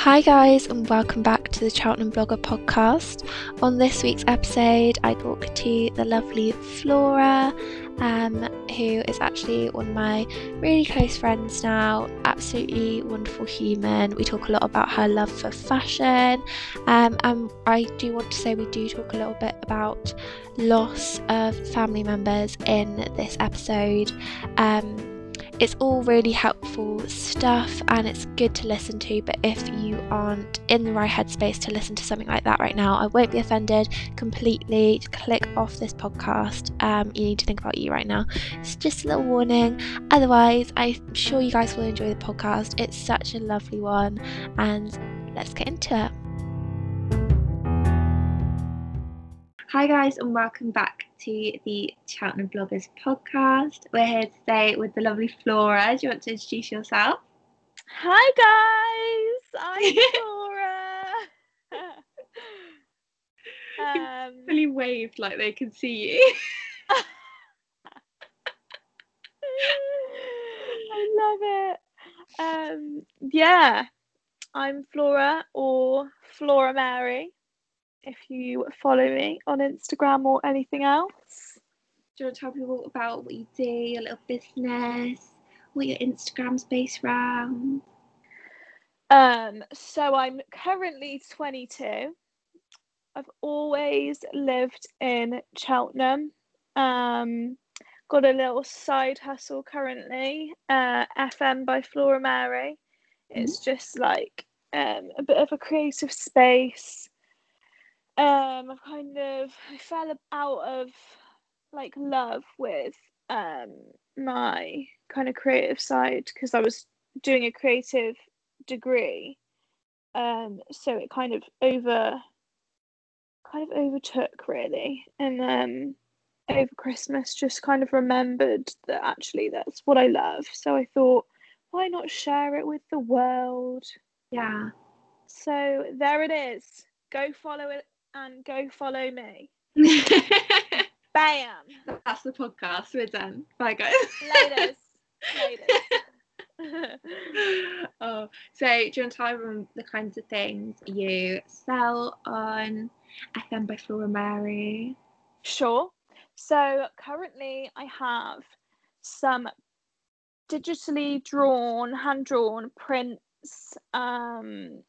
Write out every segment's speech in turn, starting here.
Hi, guys, and welcome back to the Cheltenham Blogger podcast. On this week's episode, I talk to the lovely Flora, um, who is actually one of my really close friends now. Absolutely wonderful human. We talk a lot about her love for fashion, um, and I do want to say we do talk a little bit about loss of family members in this episode. Um, it's all really helpful stuff and it's good to listen to, but if you aren't in the right headspace to listen to something like that right now, I won't be offended completely. Click off this podcast. Um, you need to think about you right now. It's just a little warning. Otherwise, I'm sure you guys will enjoy the podcast. It's such a lovely one, and let's get into it. Hi, guys, and welcome back to the Cheltenham Bloggers podcast. We're here today with the lovely Flora. Do you want to introduce yourself? Hi, guys. I'm Flora. um, really waved like they can see you. I love it. Um, yeah, I'm Flora or Flora Mary if you follow me on Instagram or anything else. Do you want to tell people about what you do, your little business, what your Instagram's based around? Um, so I'm currently 22. I've always lived in Cheltenham. Um, got a little side hustle currently, uh, FM by Flora Mary. It's mm-hmm. just like um, a bit of a creative space um I've kind of I fell out of like love with um my kind of creative side because I was doing a creative degree. Um so it kind of over kind of overtook really. And um over Christmas just kind of remembered that actually that's what I love. So I thought why not share it with the world? Yeah. So there it is. Go follow it and go follow me. Bam. That's the podcast. We're done. Bye, guys. Laters. Laters. oh, so do you want to tell them the kinds of things you sell on FM by Flora Mary? Sure. So currently I have some digitally drawn, hand drawn prints, um,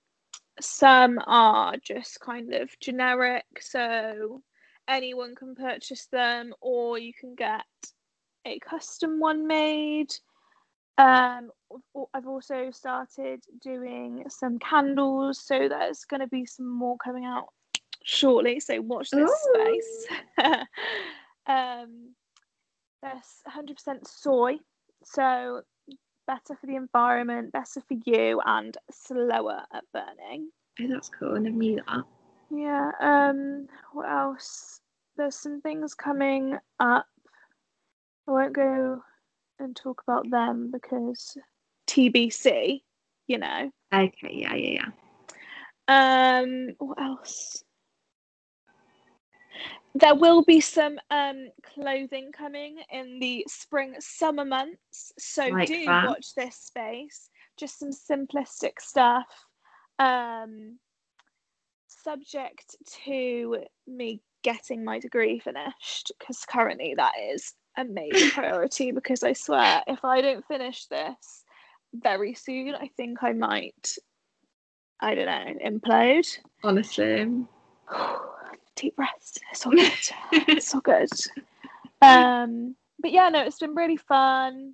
some are just kind of generic, so anyone can purchase them, or you can get a custom one made. Um, I've also started doing some candles, so there's going to be some more coming out shortly. So watch this Ooh. space. um, there's 100% soy, so better for the environment, better for you, and slower at burning. Oh, that's cool. I never knew that. Yeah. Um. What else? There's some things coming up. I won't go and talk about them because TBC. You know. Okay. Yeah. Yeah. Yeah. Um. What else? There will be some um, clothing coming in the spring summer months so like do that. watch this space. Just some simplistic stuff. Um, subject to me getting my degree finished because currently that is a major priority because i swear if i don't finish this very soon i think i might i don't know implode. Honestly deep breaths. It's all good. it's all good. Um, but yeah, no, it's been really fun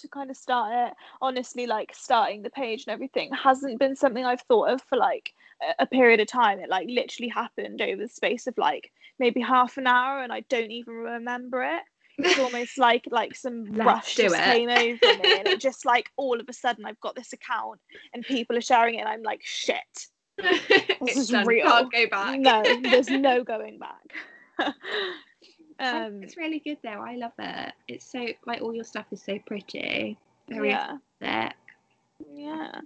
to kind of start it. Honestly, like starting the page and everything hasn't been something I've thought of for like a period of time. It like literally happened over the space of like maybe half an hour, and I don't even remember it. It's almost like like some rush just it. came over me, and it just like all of a sudden I've got this account and people are sharing it, and I'm like shit this is done. real. Can't go back. no, there's no going back. um, it's really good though. I love it. It's so like all your stuff is so pretty. Very yeah. thick. Yeah.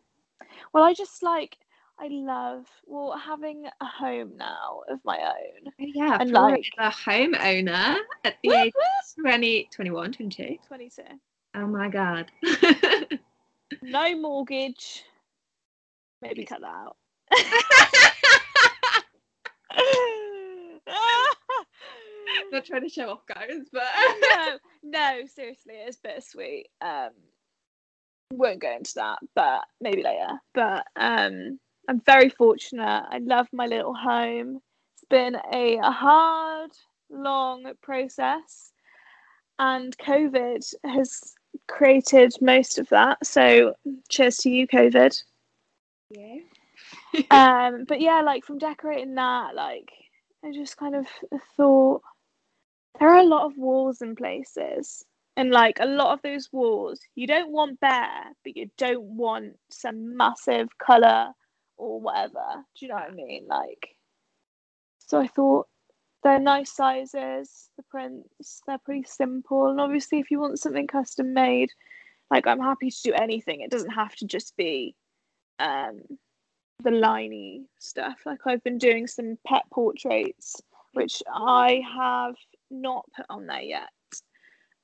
Well, I just like I love well having a home now of my own. Oh, yeah, and like a home owner at the age 20, 21, 22. 22. Oh my god. no mortgage Maybe cut that out. Not trying to show off, guys, but no, no, seriously, it's bittersweet. Um, won't go into that, but maybe later. But um, I'm very fortunate. I love my little home. It's been a, a hard, long process, and COVID has created most of that. So, cheers to you, COVID. yeah. um, but yeah, like from decorating that, like I just kind of thought there are a lot of walls in places, and like a lot of those walls, you don't want bare, but you don't want some massive color or whatever. Do you know what I mean? Like, so I thought they're nice sizes, the prints, they're pretty simple, and obviously, if you want something custom made, like I'm happy to do anything. It doesn't have to just be um the liney stuff. Like I've been doing some pet portraits, which I have not put on there yet.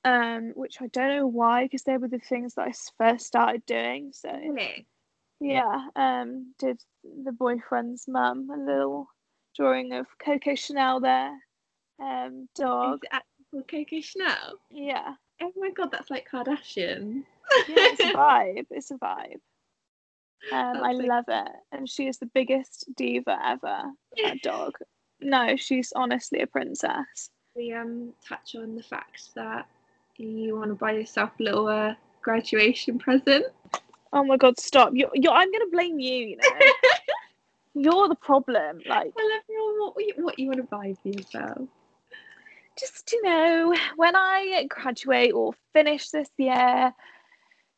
Um, which I don't know why, because they were the things that I first started doing. So Really? yeah, um, did the boyfriend's mum a little drawing of Coco Chanel there, um, dog. Is it actual Coco Chanel? Yeah, Oh my god, that's like Kardashian. yeah, it's a vibe. It's a vibe. Um, I love it, and she is the biggest diva ever. That dog. No, she's honestly a princess. We um touch on the fact that you want to buy yourself a little uh, graduation present. Oh my god, stop! You're, you're I'm gonna blame you. You know, you're the problem. Like, Well, everyone, what you, what you want to buy for yourself? just you know, when I graduate or finish this year,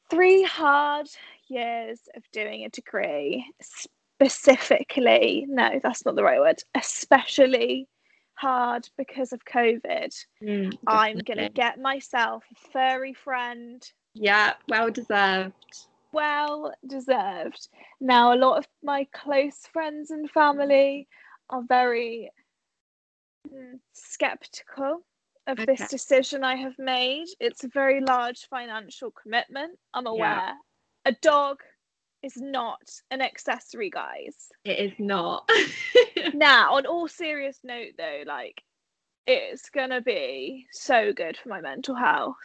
three hard years of doing a degree, specifically, no, that's not the right word, especially hard because of COVID. Mm, I'm gonna get myself a furry friend. Yeah, well deserved. Well deserved. Now, a lot of my close friends and family are very mm, skeptical of Okay. this decision I have made. It's a very large financial commitment. I'm aware. A dog is not an accessory, guys. It is not. now, on all serious note, though, like it's gonna be so good for my mental health.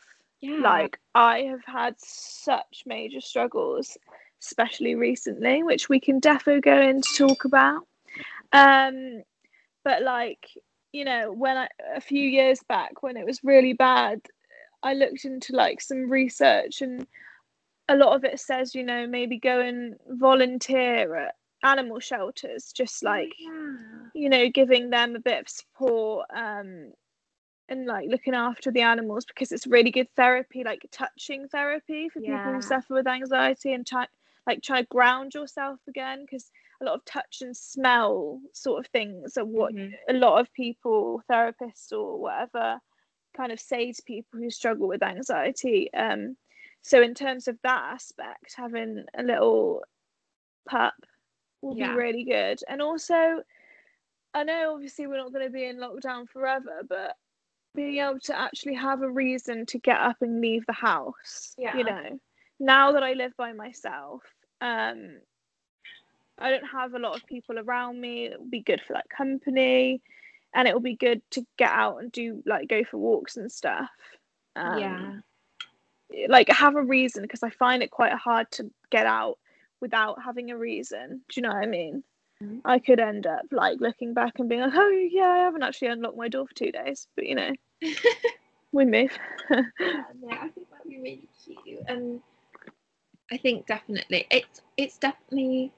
yeah. Like I have had such major struggles, especially recently, which we can defo go in to talk about. Um, but like you know, when I a few years back when it was really bad, I looked into like some research and a lot of it says you know maybe go and volunteer at animal shelters, just like yeah. you know, giving them a bit of support um, and like looking after the animals because it's really good therapy, like touching therapy for people who suffer with anxiety and try, like try to ground yourself again because a lot of touch and smell sort of things are what Mhm. a lot of people, therapists or whatever, kind of say to people who struggle with anxiety. Um, so in terms of that aspect, having a little pup will Yeah. be really good. And also, I know obviously we're not going to be in lockdown forever, but being able to actually have a reason to get up and leave the house, Yeah. you know, now that I live by myself, um, I don't have a lot of people around me. It will be good for like company, and it will be good to get out and do like go for walks and stuff. Um, yeah. Like have a reason because I find it quite hard to get out without having a reason. Do you know what I mean? Mhm. I could end up like looking back and being like, oh yeah, I haven't actually unlocked my door for two days, but you know, we move. yeah, no, I think that'd be really cute. And I think definitely it's it's definitely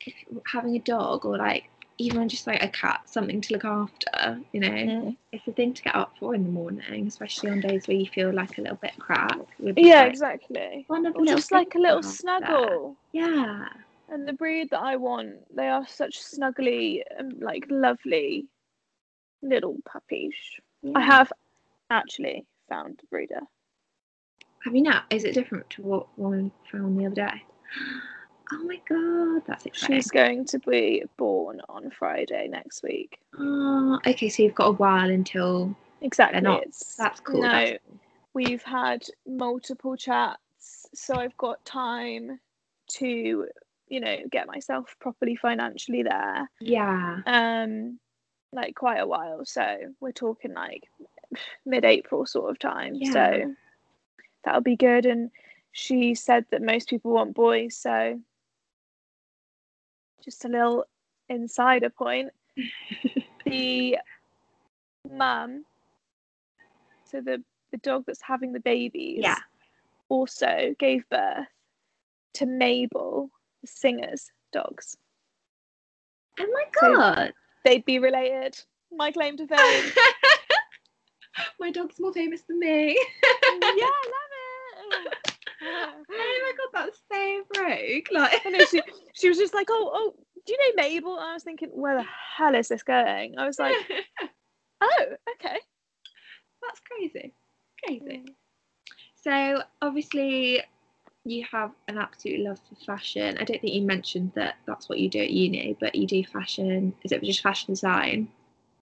if, having a dog or like even just like a cat, something to look after, you know, mm-hmm. it's a thing to get up for in the morning, especially on days where you feel like a little bit crap. Yeah, like, exactly. One of the Or just like a little snuggle. there. Yeah. And the breed that I want, they are such snuggly, and like lovely little puppies. I have actually found the breeder. Have you now? Is it different to what one found the other day? Oh my god, that's exciting. She's going to be born on Friday next week. Oh, okay, so you've got a while until Exactly. not- that's cool. No, that's cool. we've had multiple chats, so I've got time to, you know get myself properly financially there Yeah. um like quite a while so we're talking like mid-april sort of time Yeah. so that'll be good and she said that most people want boys so just a little insider point the mum so the the dog that's having the babies Yeah. also gave birth to Mabel the singer's dogs Oh my So- god. they'd be related my claim to fame my dog's more famous than me. yeah I love it oh my god, that's so broke. Like know she, she was just like, oh, oh, do you know Mabel? And I was thinking, where the hell is this going? I was like, oh, okay. that's crazy. Crazy. So obviously you have an absolute love for fashion. I don't think you mentioned that that's what you do at uni, but you do fashion. Is it just fashion design?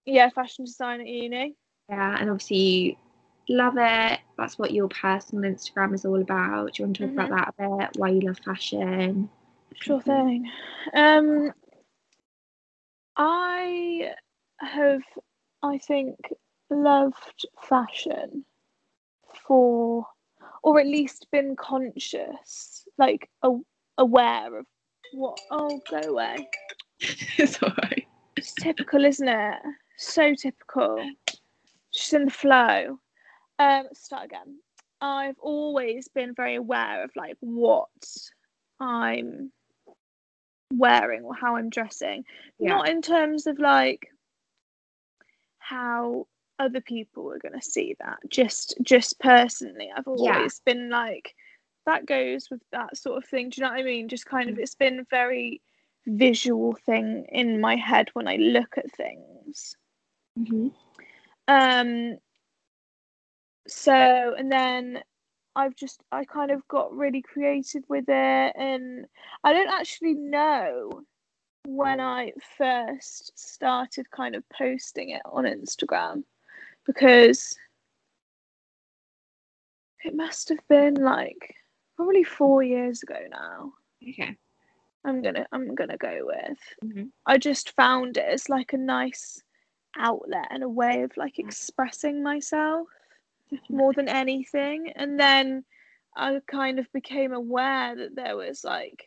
Yeah, fashion design at uni. Yeah, and obviously you love it. That's what your personal Instagram is all about. Do you want to talk about that a bit? Why you love fashion? Sure thing. Um, I have, I think, loved fashion for, or at least been conscious, like a, aware of what. Oh, go away. it's alright. It's typical, isn't it? So typical. Just in the flow. Um, start again. I've always been very aware of like what I'm wearing or how I'm dressing. Yeah. Not in terms of like how other people are gonna see that. Just just personally. I've always Yeah. been like that goes with that sort of thing. Do you know what I mean? Just kind of it's been very visual thing in my head when I look at things. Mm-hmm. Um so and then I've just I kind of got really creative with it and I don't actually know when I first started kind of posting it on Instagram because it must have been like probably 4 years ago now. Okay. I'm gonna I'm gonna go with. Mhm. I just found it as like a nice outlet and a way of like expressing myself more than anything. And then I kind of became aware that there was like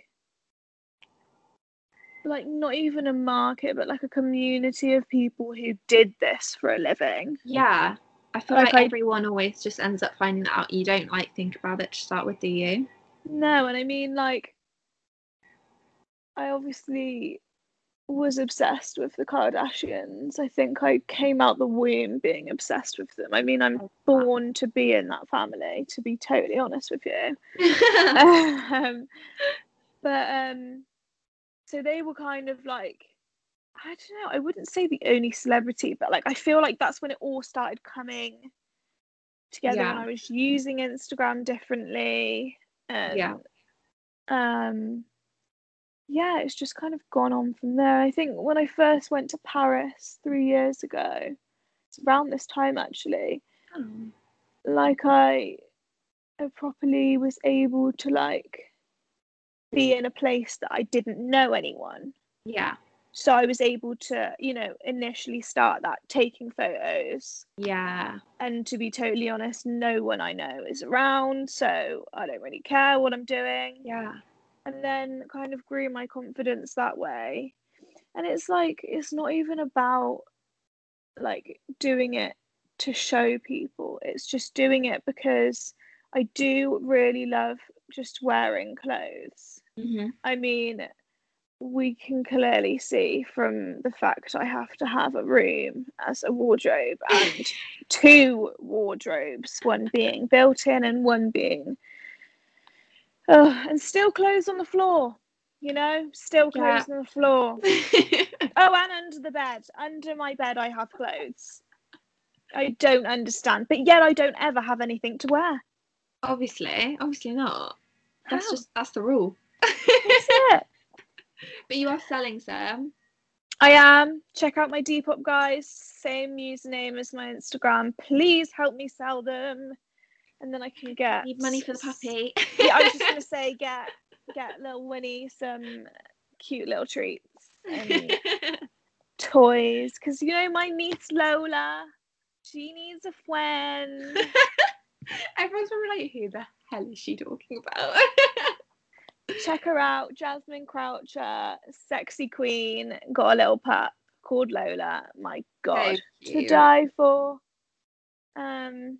like not even a market but like a community of people who did this for a living. Yeah. I feel Like like, I- everyone always just ends up finding that out. You don't like think about it to start with, do you? No, and I mean like I obviously was obsessed with the Kardashians. I think I came out the womb being obsessed with them. I mean, I'm born to be in that family, to be totally honest with you. um, but um, so they were kind of like, I don't know, I wouldn't say the only celebrity, but like I feel like that's when it all started coming together when Yeah. I was using Instagram differently. And, Yeah. Um, yeah, it's just kind of gone on from there. I think when I first went to Paris three years ago, it's around this time actually, Oh. like I, I properly was able to like be mm. in a place that I didn't know anyone. Yeah. So I was able to, you know, initially start that taking photos. Yeah. And to be totally honest, no one I know is around, so I don't really care what I'm doing. Yeah. And then kind of grew my confidence that way. And it's like it's not even about like doing it to show people. It's just doing it because I do really love just wearing clothes. Mm-hmm. I mean, we can clearly see from the fact I have to have a room as a wardrobe and two wardrobes, one being built in and one being. Oh, and still clothes on the floor, you know, still Yeah. clothes on the floor. Oh, and under the bed. Under my bed, I have clothes. I don't understand, but yet I don't ever have anything to wear. obviously, obviously not. That's How? just that's the rule. That's it. but you are selling sam I am. Check out my Depop guys. Same username as my Instagram. Please help me sell them, and then I can get Need money for the puppy. yeah, I was just gonna say get get little Winnie some cute little treats and toys because you know my niece Lola, she needs a friend. Everyone's probably like, who the hell is she talking about? Check her out, Jasmine Croucher, sexy queen, got a little pup called Lola. My God, to die for. Um,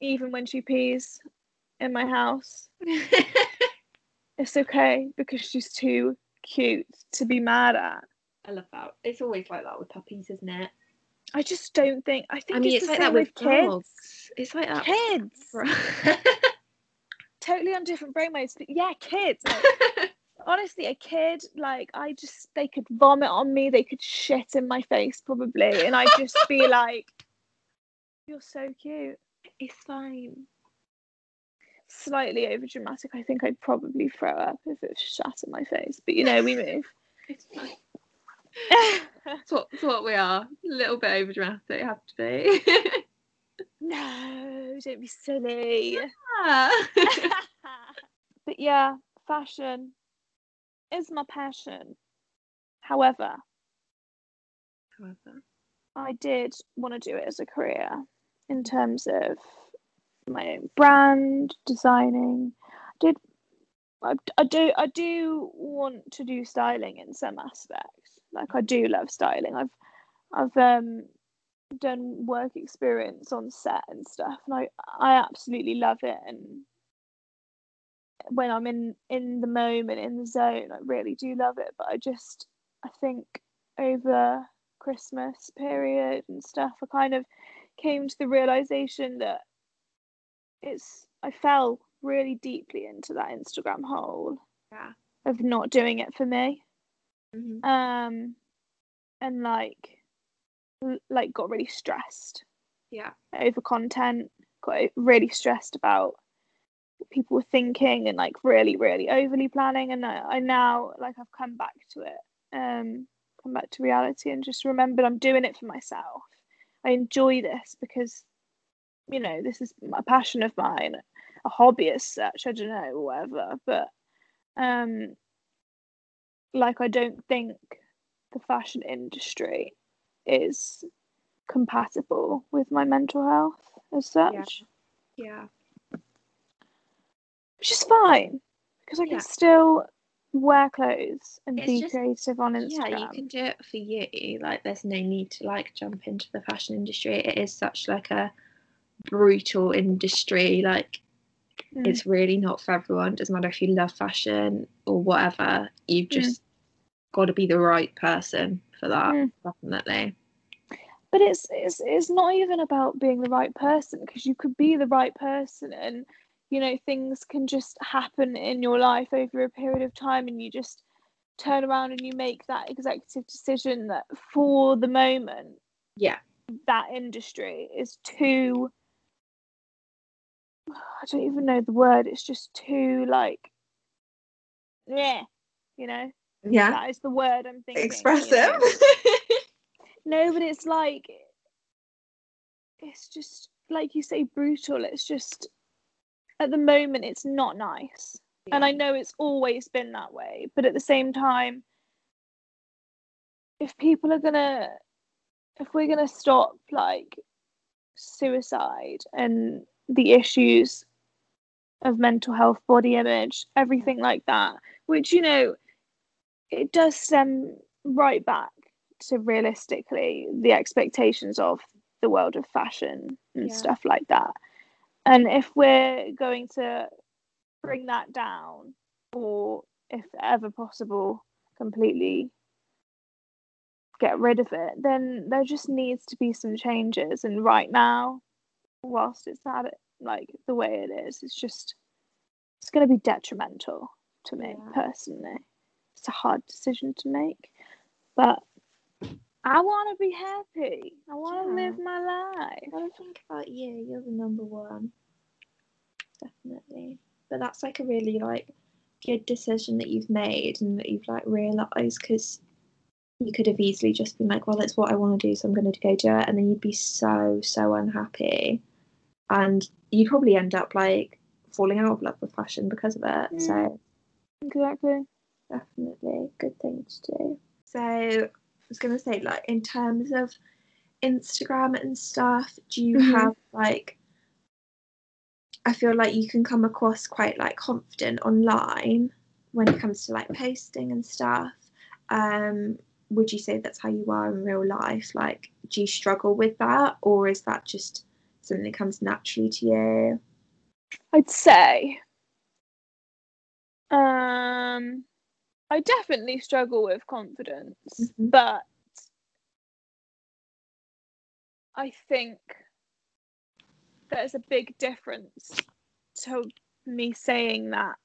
even when she pees in my house, it's okay because she's too cute to be mad at. I love that. It's always like that with puppies, isn't it? I just don't think. I think I mean, it's, it's, the like same that with kids. dogs. It's like that. Kids, totally on different brain modes. But yeah, kids. Like, honestly, a kid, like I just, they could vomit on me. They could shit in my face probably, and I'd just be like, "You're so cute." It's fine. Slightly over dramatic. I think I'd probably throw up if it shat in my face. But you know, we move. It's fine. It's what, what we are. A little bit over dramatic, have to be. no, don't be silly. Ah. but yeah, fashion is my passion. However, However, I did want to do it as a career in terms of my own brand, designing. I did I, I do I do want to do styling in some aspects. Like I do love styling. I've I've um done work experience on set and stuff and I I absolutely love it and when I'm in in the moment in the zone I really do love it but I just I think over Christmas period and stuff I kind of came to the realization that it's I fell really deeply into that Instagram hole yeah. of not doing it for me Mhm. um and like like got really stressed Yeah. over content got really stressed about what people were thinking and like really really overly planning and I, I now like I've come back to it um come back to reality and just remembered I'm doing it for myself I enjoy this because you know this is a passion of mine a hobby as such I don't know whatever but um like I don't think the fashion industry is compatible with my mental health as such Yeah. which is fine because I can Yeah. still wear clothes and It's be just- creative on Instagram. Yeah, you can do it for you. Like, there's no need to like jump into the fashion industry. It is such like a brutal industry. Like, Mm. it's really not for everyone. Doesn't matter if you love fashion or whatever. You've just got to be the right person for that. Mm. Definitely. but it's it's it's not even about being the right person because you could be the right person and you know things can just happen in your life over a period of time and you just turn around and you make that executive decision that for the moment Yeah. that industry is too I don't even know the word it's just too like yeah you know Yeah. that is the word I'm thinking you Expressive. know? No, but it's like it's just like you say brutal. It's just at the moment it's not nice. And I know it's always been that way, but at the same time if people are going to if we're going to stop like suicide and the issues of mental health, body image, everything like that, which you know it does stem right back to realistically the expectations of the world of fashion and Yeah. stuff like that. And if we're going to bring that down, or if ever possible, completely get rid of it, then there just needs to be some changes. And right now, whilst it's at it like the way it is, it's just it's going to be detrimental to me Yeah. personally. It's a hard decision to make, but I want to be happy. I want to Yeah. live my life. gotta think about you. You're the number one. Definitely. But that's like a really like good decision that you've made and that you've like realised because you could have easily just been like, well, it's what I want to do, so I'm going to go do it, and then you'd be so so unhappy, and you'd probably end up like falling out of love with fashion because of it. So Exactly. definitely good thing to do. So I was gonna say, like in terms of Instagram and stuff, do you Mhm. have like I feel like you can come across quite like confident online when it comes to like posting and stuff. Um, would you say that's how you are in real life? Like, do you struggle with that, or is that just something that comes naturally to you? I'd say. Um, I definitely struggle with confidence, Mhm. but I think there's a big difference to me saying that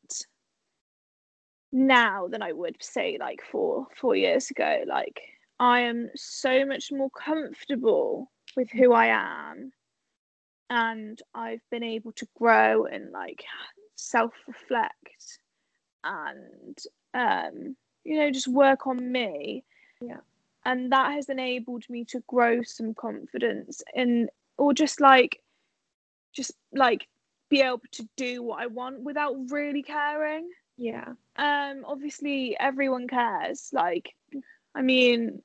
now than I would say like four four years ago. Like I am so much more comfortable with who I am and I've been able to grow and like self-reflect and um you know just work on me. Yeah. and that has enabled me to grow some confidence in or just like just like be able to do what I want without really caring. Yeah. um obviously everyone cares. Like i mean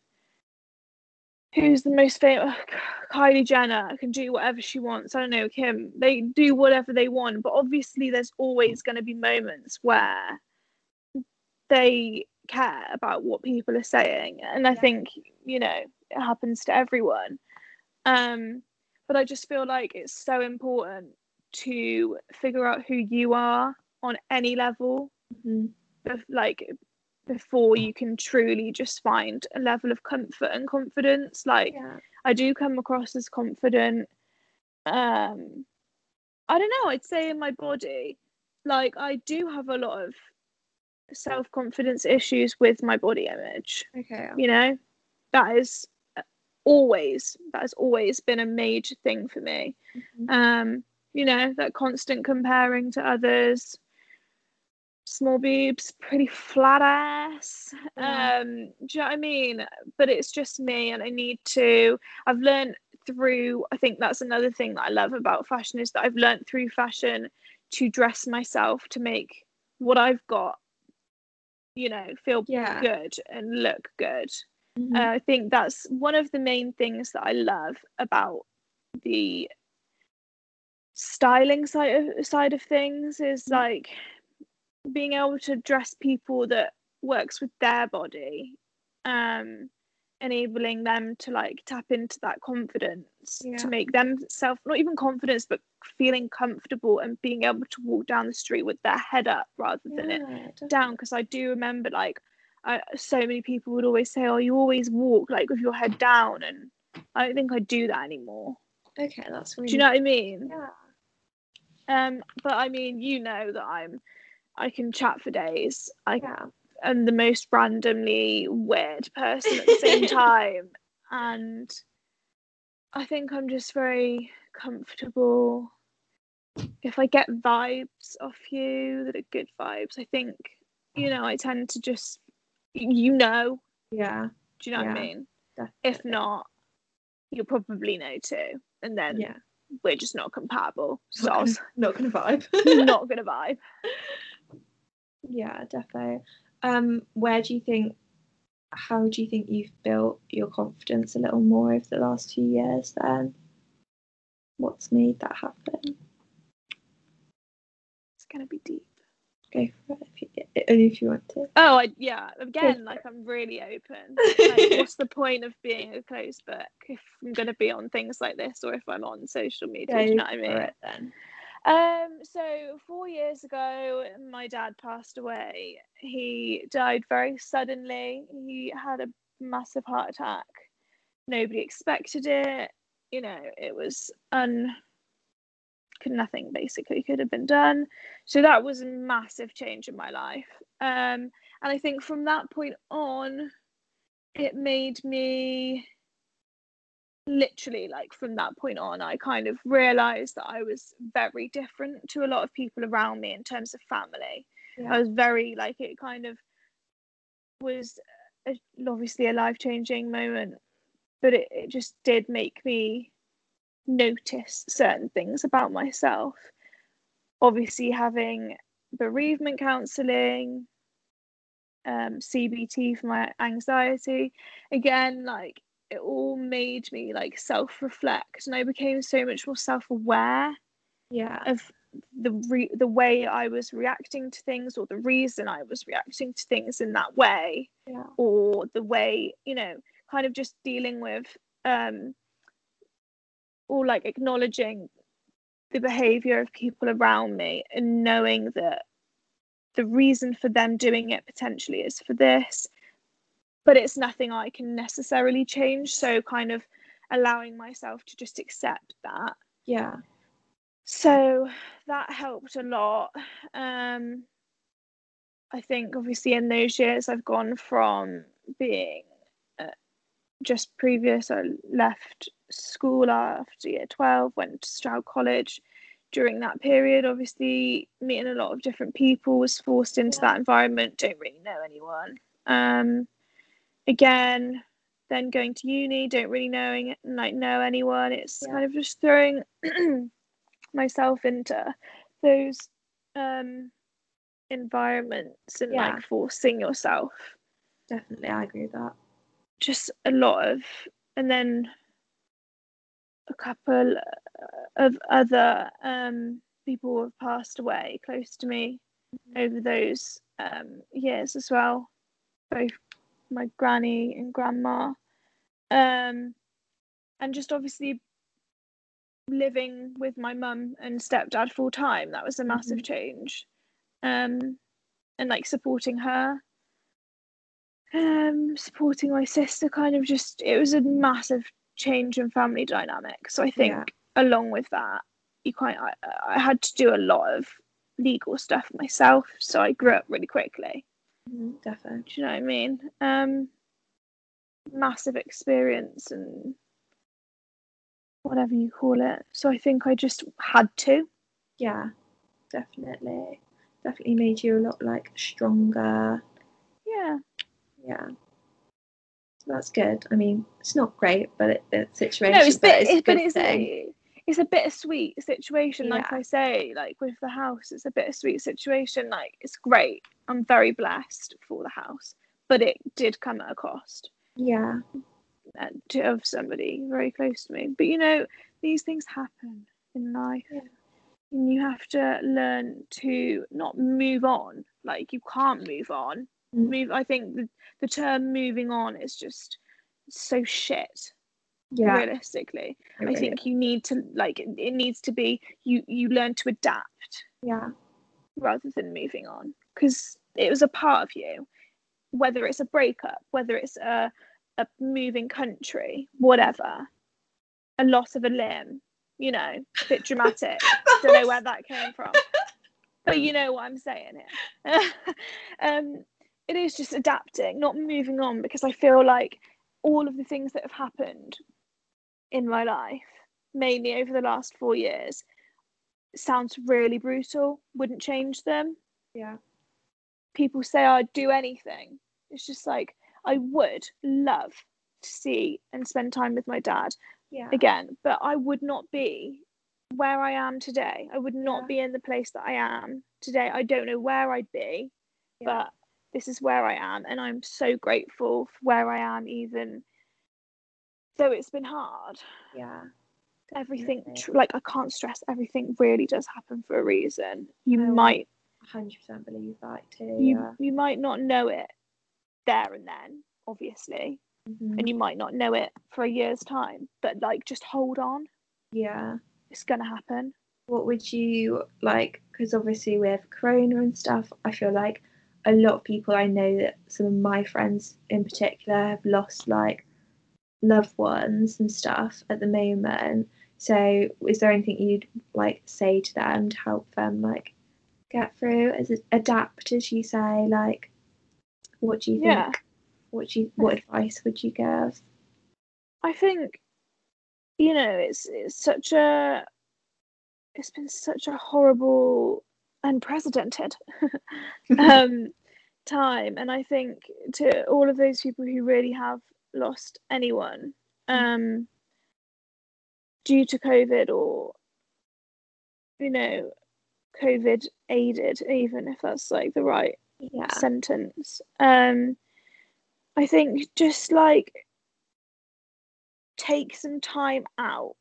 who's the most famous kylie jenner can do whatever she wants. I don't know kim. They do whatever they want. But obviously there's always going to be moments where they care about what people are saying and i Yeah. think you know it happens to everyone um but i just feel like it's so important to figure out who you are on any level Mhm. bef- like before you can truly just find a level of comfort and confidence like Yeah. i do come across as confident um i don't know i'd say in my body like i do have a lot of self-confidence issues with my body image Okay. you know that is always that has always been a major thing for me Mhm. um you know that constant comparing to others small boobs pretty flat ass Yeah. um do you know what i mean but it's just me and i need to i've learned through i think that's another thing that i love about fashion is that i've learned through fashion to dress myself to make what i've got you know feel Yeah. good and look good Mhm. uh, I think that's one of the main things that I love about the styling side of side of things is Mm. like being able to dress people that works with their body, um, enabling them to like tap into that confidence Yeah. to make them self not even confidence but feeling comfortable and being able to walk down the street with their head up rather than it Yeah, down because I do remember like I, so many people would always say, "Oh, you always walk like with your head down," and I don't think I do that anymore. Okay, that's really Do you know what I mean? Yeah. Um, but I mean, you know that I'm, I can chat for days. I Yeah. Am the most randomly weird person at the same time, and I think I'm just very comfortable. If I get vibes off you that are good vibes, I think you know I tend to just you know Yeah. Do you know what I Yeah, mean? If not, you'll probably know too. And then Yeah. we're just not compatible. So Not I gonna, not gonna vibe. not gonna vibe. Yeah, defo. Um, where do you think? How do you think you've built your confidence a little more over the last few years? Then, what's made that happen? It's gonna be deep. Go for it, if you, only if you want to. Oh, I, yeah. Again, like I'm really open. Like, what's the point of being a closed book if I'm gonna be on things like this or if I'm on social media? do you know what I mean? it then. Um, so four years ago, my dad passed away. He died very suddenly. He had a massive heart attack. Nobody expected it. You know, it was un. Could nothing basically could have been done. So that was a massive change in my life. Um, and I think from that point on, it made me literally like from that point on i kind of realized that i was very different to a lot of people around me in terms of family. I was very like it kind of was a, obviously a life changing moment but it, it just did make me notice certain things about myself. Obviously having bereavement counseling um, CBT for my anxiety. Again, like it all made me like self-reflect, and I became so much more self-aware Yeah. of the re- the way I was reacting to things, or the reason I was reacting to things in that way, Yeah. or the way you know, kind of just dealing with um, or like acknowledging the behavior of people around me and knowing that the reason for them doing it potentially is for this but it's nothing i can necessarily change. So kind of allowing myself to just accept that. Yeah. so that helped a lot. Um i think obviously in those years i've gone from being uh, just previous i left school after year 12 went to stroud college. During that period obviously meeting a lot of different people was forced into Yeah. that environment. Don't really know anyone. Um again then going to uni don't really knowing like know anyone it's Yeah. kind of just throwing myself into those um environments and Yeah. like forcing yourself Definitely, I agree with that. just a lot of and then a couple of other um people have passed away close to me over those um years as well both my granny and grandma. Um and just obviously living with my mum and stepdad full time that was a massive Mhm. change. Um and like supporting her um supporting my sister kind of just it was a massive change in family dynamic. So i think Yeah. along with that you kind I, I had to do a lot of legal stuff myself. So i grew up really quickly Mhm, Definitely. do you know what i mean um massive experience and whatever you call it so i think i just had to Yeah. Definitely. Definitely made you a lot like stronger. yeah Yeah. That's good. I mean, it's not great, but it, the situation, no it's, but it's it's but good it's it's a bittersweet situation like Yeah. i say like with the house it's a bittersweet situation like it's great i'm very blessed for the house but it did come at a cost Yeah. uh, to, of somebody very close to me but you know these things happen in life Yeah. and you have to learn to not move on like you can't move on Mm. move i think the, the term moving on is just so shit Yeah. realistically it i really think you need to like it it needs to be you you learn to adapt. Yeah. rather than moving on because it was a part of you whether it's a breakup whether it's a, a moving country whatever a loss of a limb you know a bit dramatic don't know where that came from but you know what i'm saying here um it is just adapting not moving on because i feel like all of the things that have happened in my life mainly over the last four years sounds really brutal wouldn't change them Yeah. people say i'd do anything it's just like i would love to see and spend time with my dad Yeah. again but i would not be where i am today i would not Yeah. be in the place that i am today i don't know where i'd be Yeah. but this is where i am and i'm so grateful for where i am even though it's been hard Yeah. everything tr- like i can't stress everything really does happen for a reason you I might 100% believe that too. you yeah. you might not know it there and then obviously Mhm. and you might not know it for a year's time but like just hold on Yeah. it's gonna happen What would you like? Because obviously with Corona and stuff, I feel like a lot of people I know that some of my friends in particular have lost like loved ones and stuff at the moment. So, is there anything you'd like say to them to help them like get through? As adapt, as you say, like what do you think? Yeah. What do you, what advice would you give? i think you know it's it's such a it's been such a horrible unprecedented um time and i think to all of those people who really have lost anyone um due to covid or you know covid aided even if that's like the right Yeah. sentence. Um, I think just like take some time out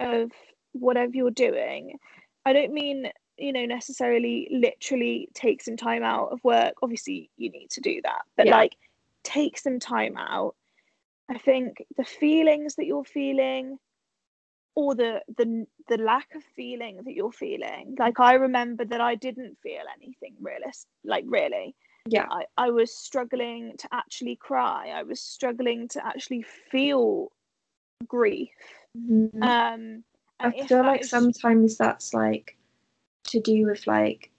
of whatever you're doing. I don't mean, you know, necessarily literally take some time out of work. Obviously, you need to do that, but Yeah. like take some time out. I think the feelings that you're feeling or the the the lack of feeling that you're feeling. Like I remember that I didn't feel anything realist like really. Yeah. I, I was struggling to actually cry. I was struggling to actually feel grief. Mhm. Um, I feel like is- sometimes that's like to do with like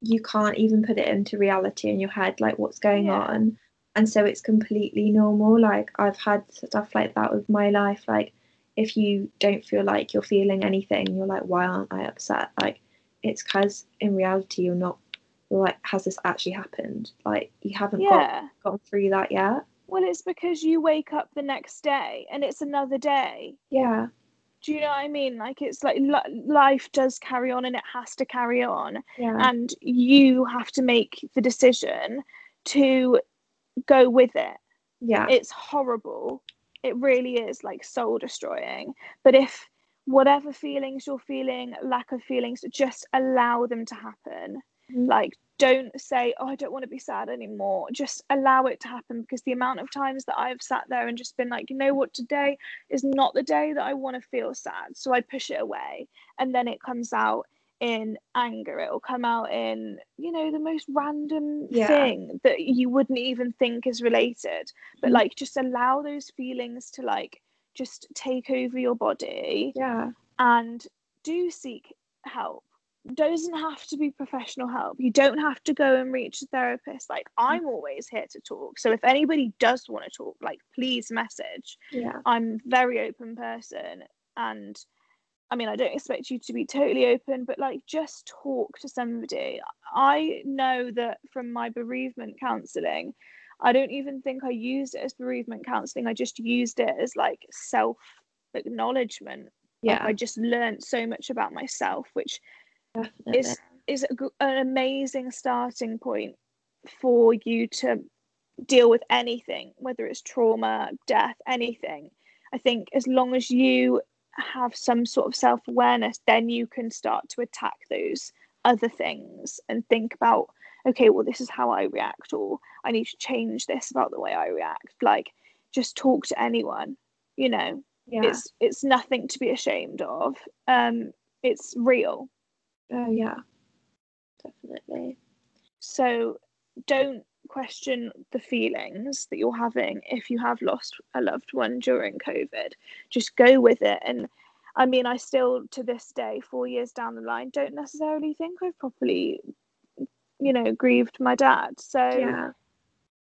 you can't even put it into reality in your head, like what's going Yeah. on. And so it's completely normal. Like I've had stuff like that with my life. Like if you don't feel like you're feeling anything, you're like, why aren't I upset? Like it's because in reality you're not you're like, has this actually happened? Like you haven't got gone through that yet. Well, it's because you wake up the next day and it's another day. Yeah. Do you know what I mean? Like it's like li- life does carry on and it has to carry on, Yeah. and you have to make the decision to go with it. yeah. it's horrible it really is like soul destroying but if whatever feelings you're feeling lack of feelings just allow them to happen Mhm. like don't say oh i don't want to be sad anymore just allow it to happen because the amount of times that i've sat there and just been like you know what today is not the day that i want to feel sad so i push it away and then it comes out in anger it'll come out in you know the most random Yeah. thing that you wouldn't even think is related but Mhm. like just allow those feelings to like just take over your body yeah. and do seek help doesn't have to be professional help you don't have to go and reach a therapist like i'm always here to talk so if anybody does want to talk like please message Yeah. i'm very open person and i mean i don't expect you to be totally open but like just talk to somebody i know that from my bereavement counselling i don't even think i used it as bereavement counselling i just used it as like self acknowledgement like Yeah. i just learned so much about myself which Definitely. is is a, an amazing starting point for you to deal with anything whether it's trauma death anything i think as long as you have some sort of self-awareness then you can start to attack those other things and think about okay well this is how i react or i need to change this about the way i react. Like just talk to anyone you know? Yeah. it's it's nothing to be ashamed of. Um it's real. Oh yeah, definitely. So don't question the feelings that you're having if you have lost a loved one during COVID. Just go with it. And I mean, I still, to this day, four years down the line, don't necessarily think I've properly, you know, grieved my dad. So Yeah,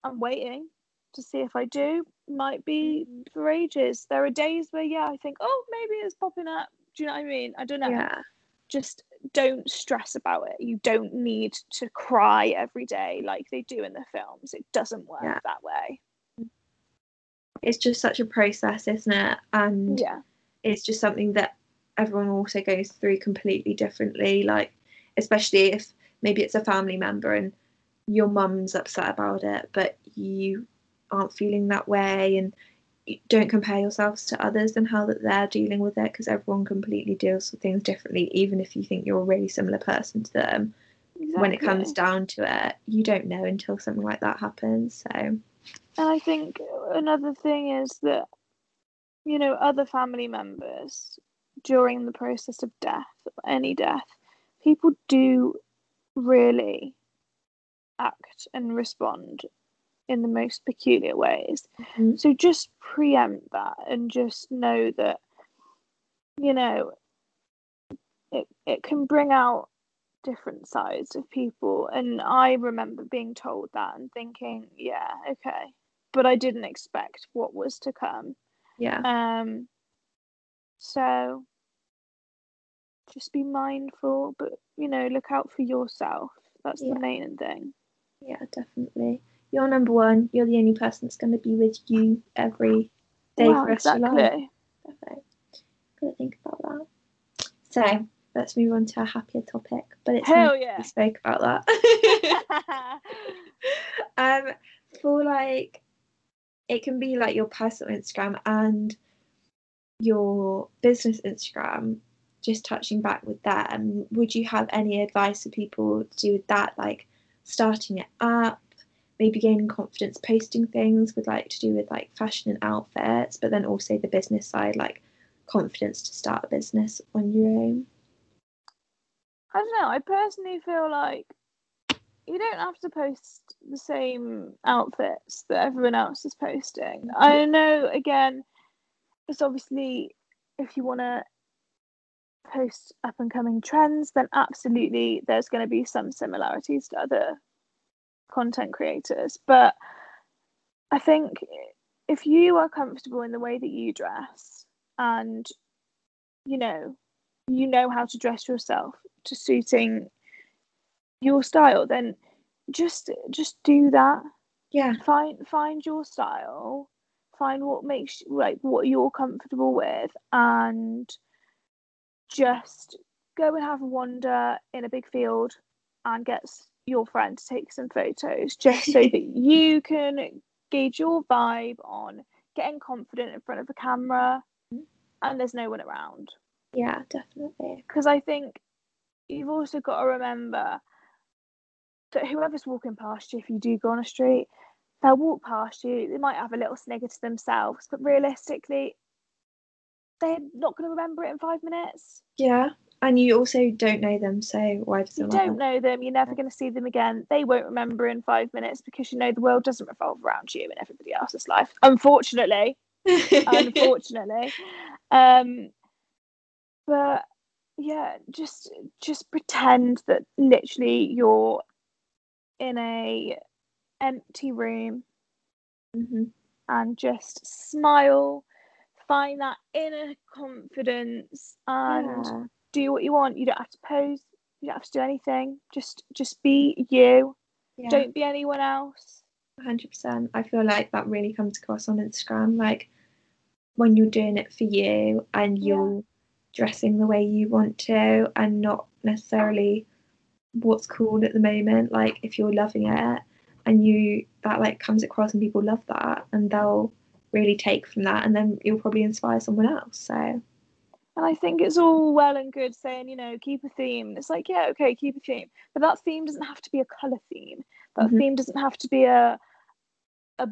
I'm waiting to see if I do. Might be mm-hmm. for ages. There are days where, yeah, I think, oh, maybe it's popping up. Do you know what I mean? I don't know yeah, just don't stress about it. You don't need to cry every day like they do in the films. It doesn't work Yeah. that way. it's just such a process, isn't it? And Yeah. it's just something that everyone also goes through completely differently. Like, especially if maybe it's a family member and your mum's upset about it, but you aren't feeling that way, and don't compare yourselves to others and how that they're dealing with it, because everyone completely deals with things differently. Even if you think you're a really similar person to them, when it comes down to it, you don't know until something like that happens. So And I think another thing is that, you know, other family members during the process of death, any death, people do really act and respond in the most peculiar ways. Mhm. So just preempt that and just know that, you know, it, it can bring out different sides of people. And I remember being told that and thinking, yeah, okay. But I didn't expect what was to come. yeah, Um, so just be mindful, but you know, look out for yourself. That's Yeah. the main thing. yeah, definitely. You're number one. You're the only person that's going to be with you every day Wow, for the rest of your life. exactly. Perfect. Gotta think about that. So, let's move on to a happier topic. But it's Hell yeah. we spoke about that. um, for like, it can be like your personal Instagram and your business Instagram. Just touching back with them, would you have any advice for people to do with that, like starting it up, maybe gaining confidence posting things with like to do with like fashion and outfits, but then also the business side, like confidence to start a business on your own? I don't know. I personally feel like you don't have to post the same outfits that everyone else is posting. Mm-hmm. I know, again, it's obviously if you want to post up and coming trends, then absolutely there's going to be some similarities to other content creators. But I think if you are comfortable in the way that you dress and you know you know how to dress yourself to suiting your style then just just do that Yeah, find find your style find what makes like what you're comfortable with and just go and have a wander in a big field and get your friend to take some photos just so that you can gauge your vibe on getting confident in front of a camera and there's no one around yeah, definitely. because I think you've also got to remember that whoever's walking past you, if you do go on a street, they'll walk past you. They might have a little snigger to themselves, but realistically, they're not going to remember it in five minutes. Yeah, and you also don't know them, so why does You it matter? don't know them. You're never going to see them again. They won't remember in five minutes because you know the world doesn't revolve around you and everybody else's life. Unfortunately, unfortunately. Um, but yeah, just just pretend that literally you're in a empty room Mhm. and just smile, find that inner confidence and Yeah. Do what you want. You don't have to pose, you don't have to do anything. Just just be you. Yeah. Don't be anyone else. 100%. I feel like that really comes across on Instagram. Like when you're doing it for you and you're dressing the way you want to and not necessarily what's cool at the moment. Like if you're loving it and you that like comes across and people love that and they'll really take from that and then you'll probably inspire someone else. So And I think it's all well and good saying, you know, keep a theme. And it's like, yeah, okay, keep a theme. But that theme doesn't have to be a colour theme. That Mhm. theme doesn't have to be a, a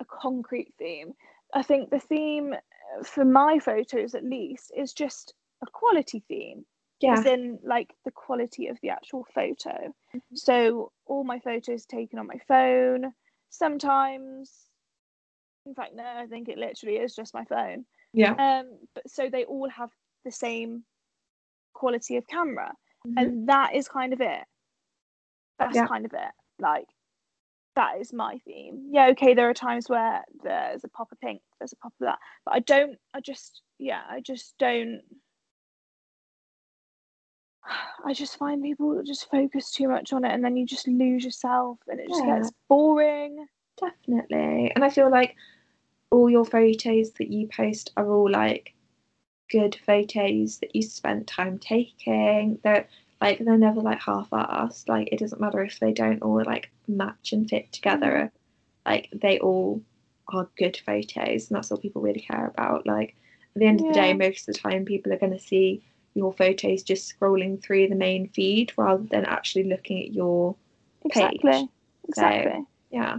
a concrete theme. I think the theme for my photos at least is just a quality theme. yeah. As in like the quality of the actual photo. Mhm. So all my photos taken on my phone. Sometimes in fact no, I think it literally is just my phone Yeah. um but so they all have the same quality of camera Mhm. and that is kind of it that's Yeah. kind of it like that is my theme yeah okay there are times where there's a pop of pink there's a pop of that but i don't i just yeah i just don't i just find people just focus too much on it and then you just lose yourself and it just Yeah. gets boring Definitely. And I feel like all your photos that you post are all like good photos that you spent time taking. They're like they're never like half assed. Like it doesn't matter if they don't all like match and fit together. Like they all are good photos and that's all people really care about. Like at the end of the day, most of the time people are gonna see your photos just scrolling through the main feed rather than actually looking at your Page. exactly exactly yeah.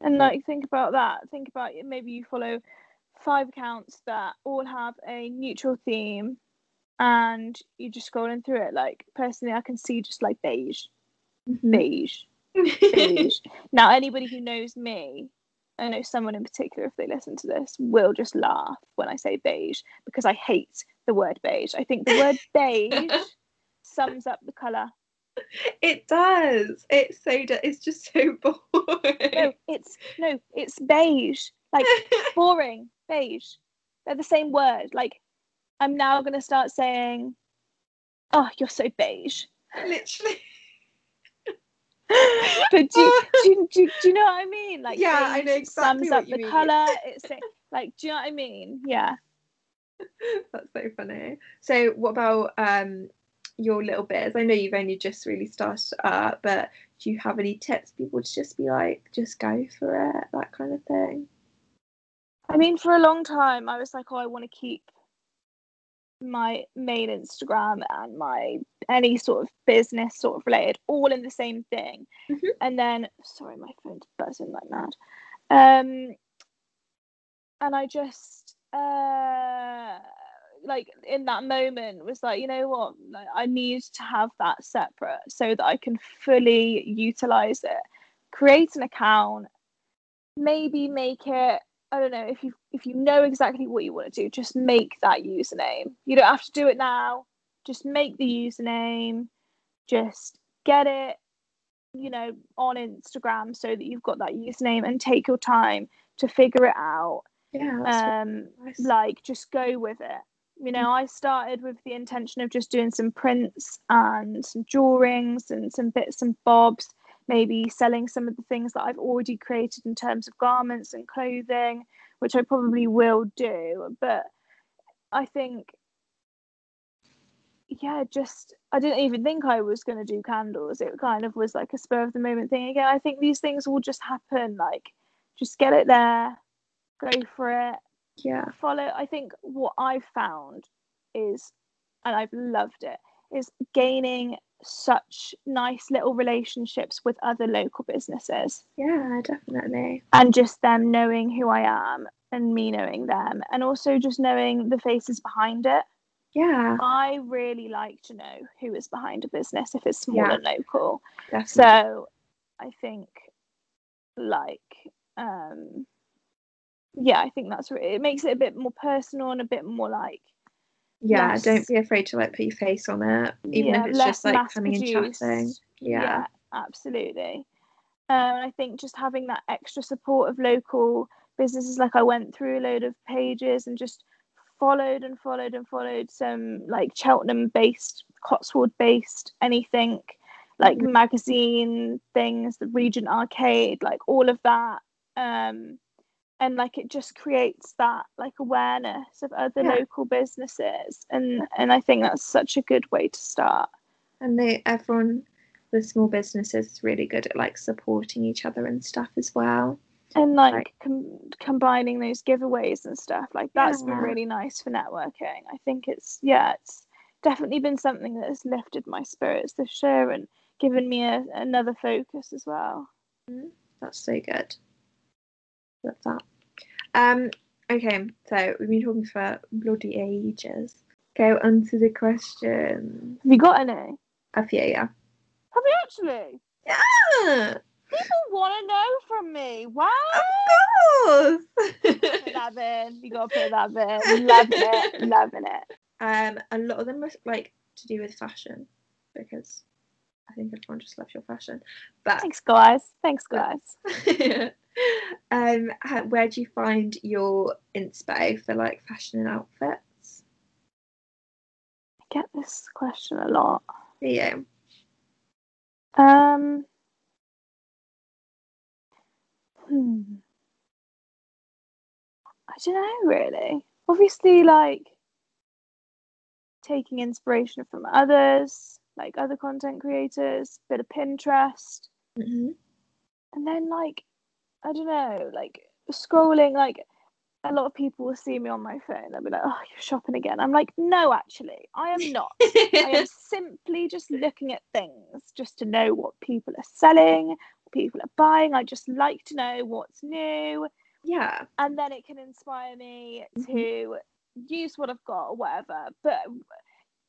And like think about that. Think about it. Maybe you follow five accounts that all have a neutral theme, and you're just scrolling through it. Like personally, I can see just like beige, Mhm. beige, beige. now, anybody who knows me, I know someone in particular, if they listen to this, will just laugh when I say beige because I hate the word beige. I think the word beige sums up the color. It does. It's so. it's just so boring. No, it's no, it's beige. Like boring, beige. They're the same word. Like, I'm now going to start saying, oh, you're so beige. Literally. but do, you- do, do, do you know what I mean? Like, Yeah, I know exactly sums up the mean. colour. It's like, do you know what I mean? Yeah. That's so funny. So, what about um your little bits? I know you've only just really started up, but do you have any tips people to just be like, just go for it, that kind of thing? I mean, for a long time, I was like, oh, I want to keep my main Instagram and my any sort of business sort of related all in the same thing. Mhm. And then sorry, my phone's buzzing like mad. Um and I just uh like in that moment was like, you know what, like, I need to have that separate so that I can fully utilize it. Create an account, maybe make it I don't know if you if you know exactly what you want to do, just make that username. You don't have to do it now. Just make the username. Just get it, you know, on Instagram so that you've got that username and take your time to figure it out. Yeah, Um, nice. like just go with it. You know, I started with the intention of just doing some prints and some drawings and some bits and bobs, maybe selling some of the things that I've already created in terms of garments and clothing, which I probably will do. But I think, yeah, just I didn't even think I was going to do candles. It kind of was like a spur of the moment thing. Again, I think these things will just happen. Like, just get it there, go for it yeah, follow i think what i've found is and i've loved it is gaining such nice little relationships with other local businesses yeah, definitely. and just them knowing who i am and me knowing them and also just knowing the faces behind it Yeah, i really like to know who is behind a business if it's small Yeah. and local definitely. so i think like um yeah i think that's it makes it a bit more personal and a bit more like yeah, less- don't be afraid to like put your face on it, even yeah, if it's just like coming and chatting. Yeah. absolutely um, and i think just having that extra support of local businesses like i went through a load of pages and just followed and followed and followed some like cheltenham based cotswold based anything like Mhm. magazine things the regent arcade like all of that um and like it just creates that like awareness of other Yeah. local businesses and and i think that's such a good way to start And they everyone the small businesses is really good at like supporting each other and stuff as well. and like Right. com- combining those giveaways and stuff like that's been really nice for networking i think it's yeah it's definitely been something that has lifted my spirits this year and given me a, another focus as well mm-hmm. That's so good. Love that. Um, okay, so we've been talking for bloody ages. Go on to the question. have you got any A few, yeah. have you actually Yeah, people want to know from me wow of put course. that in you gotta put that in loving it loving it um, a lot of them are like to do with fashion because I think everyone just loves your fashion. But thanks guys thanks guys um, how, where do you find your inspo for like fashion and outfits? I get this question a lot you? Um. Hmm. I don't know really. Obviously, like taking inspiration from others, like other content creators, bit of Pinterest, hmm and then like I don't know, like scrolling. Like a lot of people will see me on my phone. They'll be like, "Oh, you're shopping again." I'm like, "No, actually, I am not." I am simply just looking at things just to know what people are selling, what people are buying. I just like to know what's new, yeah, and then it can inspire me Mhm. to use what I've got or whatever. But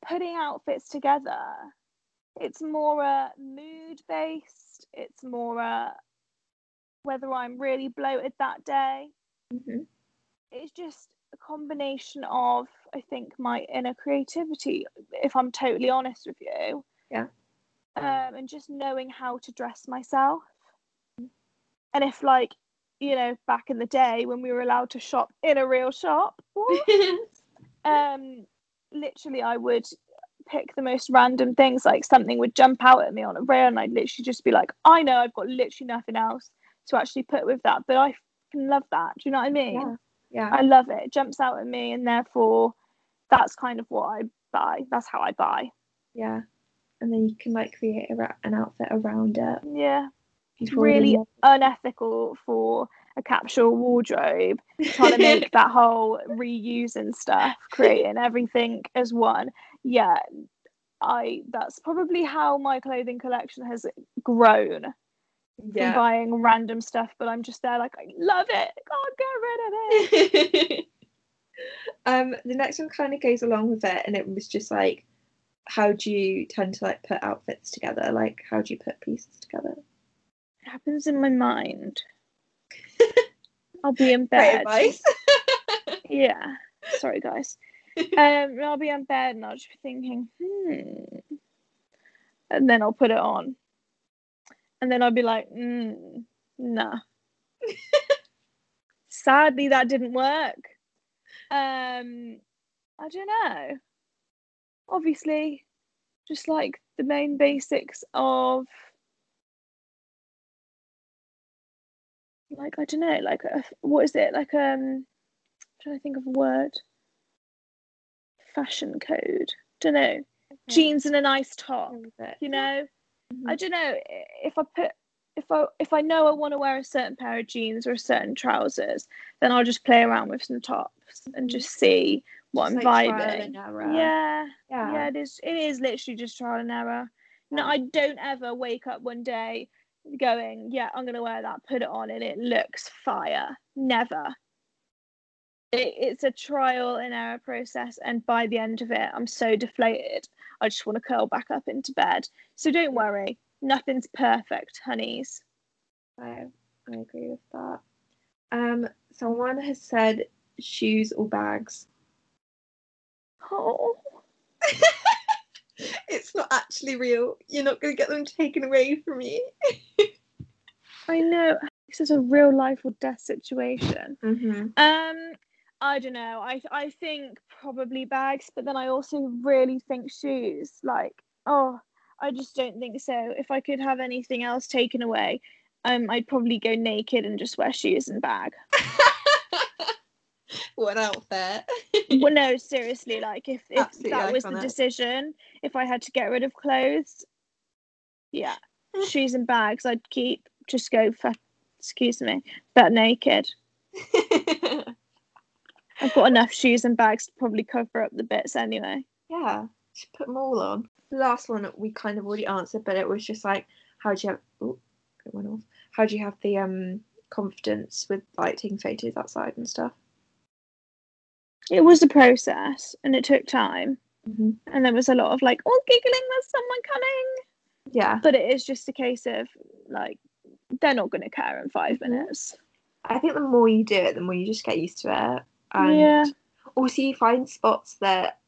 putting outfits together, it's more uh, mood based. It's more uh, whether I'm really bloated that day hmm it's just a combination of I think my inner creativity, if I'm totally honest with you. Yeah. Um, and just knowing how to dress myself. And if like, you know, back in the day when we were allowed to shop in a real shop, um, literally I would pick the most random things, like something would jump out at me on a rail and I'd literally just be like, I know I've got literally nothing else to actually put with that, but I can love that. Do you know what I mean? yeah, yeah. I love it. It jumps out at me, and therefore, that's kind of what I buy. That's how I buy. Yeah. And then you can like create a, ra- an outfit around it. Yeah. It's Really unethical for a capsule wardrobe trying to make that whole reusing stuff, creating everything as one. Yeah, I that's probably how my clothing collection has grown from buying random stuff, but I'm just there like I love it. Can't get rid of it. um, the next one kind of goes along with it, and it was just like, how do you tend to like put outfits together? Like, how do you put pieces together? It happens in my mind. I'll be in bed. Yeah. Sorry guys. Um I'll be in bed and I'll just be thinking, hmm. And then I'll put it on. And then I'd be like, mm, nah. Sadly that didn't work. Um I don't know. Obviously, just like the main basics of like I don't know, like a, what is it? Like um trying to think of a word. Fashion code. Don't know. Jeans and a nice top. You know. I don't know if I put if I if I know I want to wear a certain pair of jeans or a certain trousers, then I'll just play around with some tops and Mhm. just see what Just, I'm like, trial vibing. and error. Yeah, Yeah. yeah, it is. It is literally just trial and error. No, I don't ever wake up one day going, yeah, I'm gonna wear that, put it on, and it looks fire. Never. It, it's a trial and error process, and by the end of it, I'm so deflated. I just want to curl back up into bed. So don't worry, nothing's perfect, honeys. I, I agree with that. Um, someone has said shoes or bags. Oh, it's not actually real. You're not going to get them taken away from you. I know. This is a real life or death situation. Mm-hmm. Um, I don't know. I I think probably bags, but then I also really think shoes. Like, oh, I just don't think so. If I could have anything else taken away, um, I'd probably go naked and just wear shoes and bag. what outfit. well, no, seriously. Like, if if Absolutely that was the decision, if I had to get rid of clothes, yeah, shoes and bags, I'd keep. Just go for, excuse me, but naked. I've got enough shoes and bags to probably cover up the bits anyway. yeah, just put them all on. The last one we kind of already answered, but it was just like, how do you have? Oh, it went off. How do you have the um confidence with like taking photos outside and stuff? It was a process and it took time. Mm-hmm. And there was a lot of like, oh, giggling, there's someone coming. Yeah, But it is just a case of like, they're not going to care in 5 Mhm. minutes. I think the more you do it, the more you just get used to it. And Yeah. also you find spots that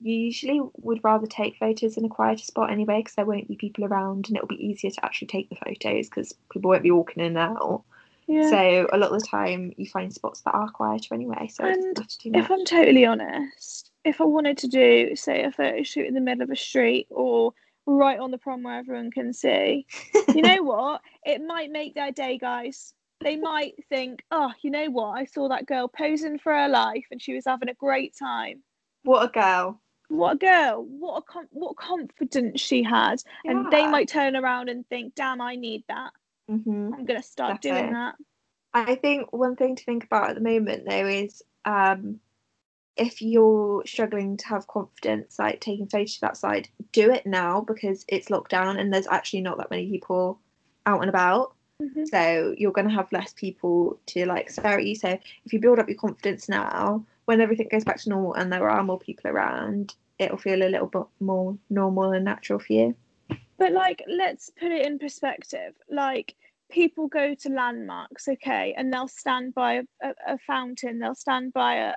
you usually would rather take photos in a quieter spot anyway because there won't be people around and it'll be easier to actually take the photos because people won't be walking in and out. Yeah. So a lot of the time you find spots that are quieter anyway, so if I'm totally honest, if I wanted to do, say, a photo shoot in the middle of a street or right on the prom where everyone can see, you know what? It might make their day, guys. They might think, oh, you know what? I saw that girl posing for her life and she was having a great time. what a girl. What a girl! What a com- what confidence she had, and they might turn around and think, "Damn, I need that. hmm I'm gonna start doing that." I think one thing to think about at the moment though is um, if you're struggling to have confidence, like taking photos outside, do it now because it's lockdown and there's actually not that many people out and about. Mhm. So you're going to have less people to like stare at you. So if you build up your confidence now, when everything goes back to normal and there are more people around, it'll feel a little bit more normal and natural for you. But like, let's put it in perspective. Like, people go to landmarks, okay, and they'll stand by a, a, a fountain, they'll stand by a,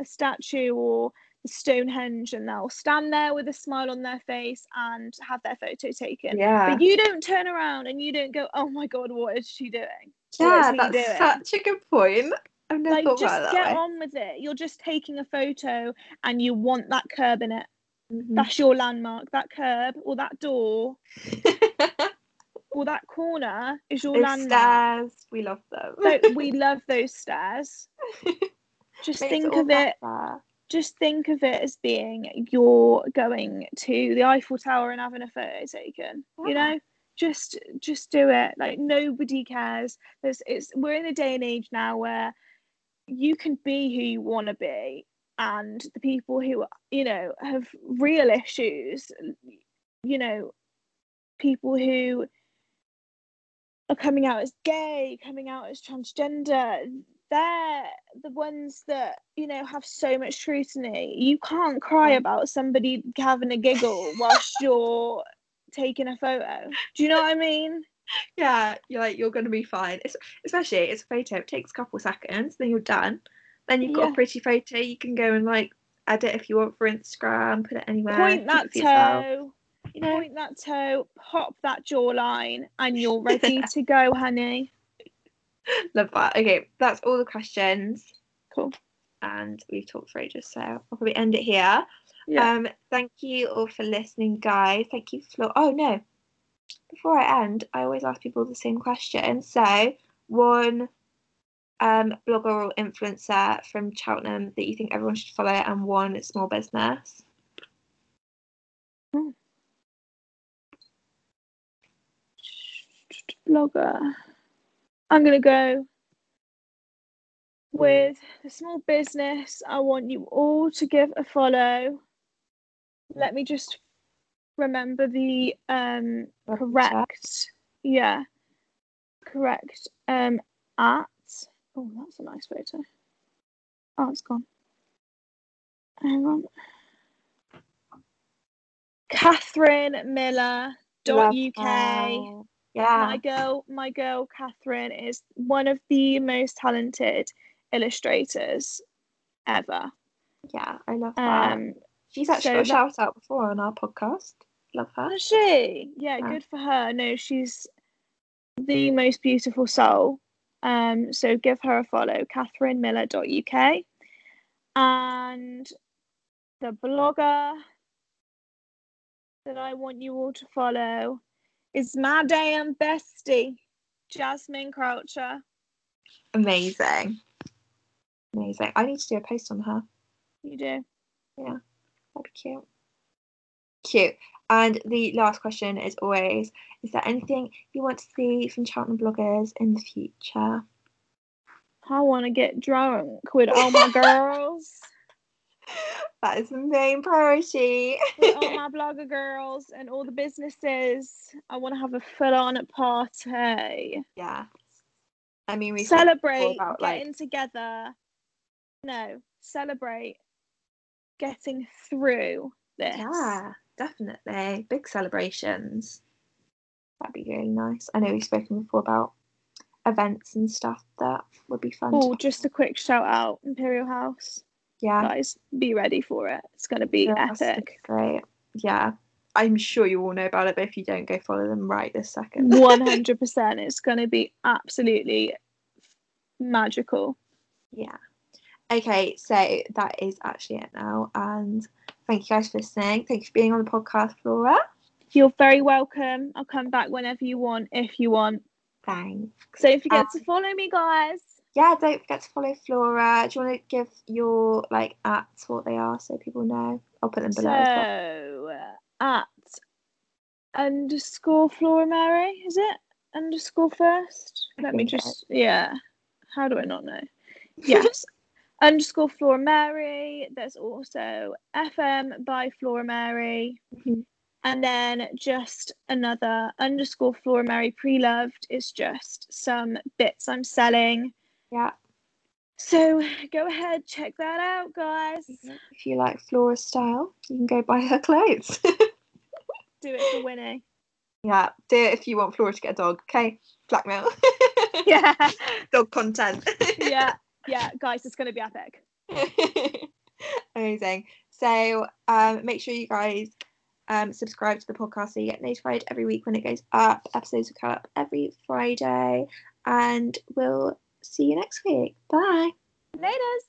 a statue or Stonehenge, and they'll stand there with a smile on their face and have their photo taken. Yeah. But you don't turn around and you don't go, "Oh my god, what is she doing?" yeah, that's doing? such a good point. I've never like thought just about that get way. on with it you're just taking a photo and you want that curb in it Mhm. that's your landmark that curb or that door or that corner is your Those landmark stairs, we love them. so we love those stairs just Makes think of it better. Just think of it as being you're going to the Eiffel Tower and having a photo taken. You ah. know, just just do it. Like nobody cares. There's it's we're in a day and age now where you can be who you want to be, and the people who you know have real issues, you know, people who are coming out as gay, coming out as transgender, they're the ones that you know have so much scrutiny. You can't cry about somebody having a giggle whilst you're taking a photo. Do you know what I mean? Yeah, you're like you're gonna be fine. It's, especially it's a photo. It takes a couple seconds, then you're done. Then you've got Yeah. a pretty photo. You can go and like edit if you want for Instagram. Put it anywhere. Point that yourself, toe, You know. point that toe, pop that jawline, and you're ready to go, honey. Love that. Okay, that's all the questions. Cool. And we've talked for ages, so I'll probably end it here. Yeah. Um, thank you all for listening, guys. Thank you, Flo. Oh no, before I end, I always ask people the same question. So, one um blogger or influencer from Cheltenham that you think everyone should follow, and one small business. blogger. I'm gonna go with the small business. I want you all to give a follow. Let me just remember the um correct yeah correct um at oh that's a nice photo oh it's gone hang on catherine miller dot uk. Yeah. my girl my girl catherine is one of the most talented illustrators ever yeah, I love that. um She's actually so got a shout out before on our podcast. Love her. Has she? Yeah, Yeah. good for her. No, she's the most beautiful soul. Um, so give her a follow, catherinemiller.uk. And the blogger that I want you all to follow is my damn bestie, Jasmine Croucher. Amazing. Amazing. I need to do a post on her. You do. Yeah. That'd be cute. Cute. And the last question is always Is there anything you want to see from Cheltenham bloggers in the future? I want to get drunk with all my girls, That is the main priority. all my blogger girls, and all the businesses. I want to have a full on party. yeah. I mean, we celebrate about, like- getting together. No, celebrate getting through this. Yeah, definitely. Big celebrations. That'd be really nice. I know we've spoken before about events and stuff that would be fun. Oh, just a quick shout out, Imperial House. Yeah. Guys, be ready for it. It's going to be Yes, epic. Great. Yeah. I'm sure you all know about it, but if you don't, go follow them right this second. 100%. It's going to be absolutely magical. yeah. Okay, so that is actually it now. And thank you guys for listening. Thank you for being on the podcast, Flora. You're very welcome. I'll come back whenever you want, if you want. Thanks. Don't forget Um, to follow me, guys. Yeah, don't forget to follow Flora. Do you want to give your like at what they are so people know? I'll put them below as well. So at underscore Flora Mary, is it? Underscore first? Let me just yeah. How do I not know? Yes. underscore Flora Mary. There's also FM by Flora Mary. Mhm. And then just another underscore Flora Mary pre-loved is just some bits I'm selling. Yeah. So go ahead, check that out, guys. If you like Flora's style, you can go buy her clothes. Do it for Winnie. yeah, do it if you want Flora to get a dog. Okay, blackmail. Yeah. dog content. yeah, yeah, guys, it's gonna be epic. Amazing. So um, make sure you guys um, subscribe to the podcast so you get notified every week when it goes up. Episodes will come up every Friday, and we'll see you next week. Bye. Laters.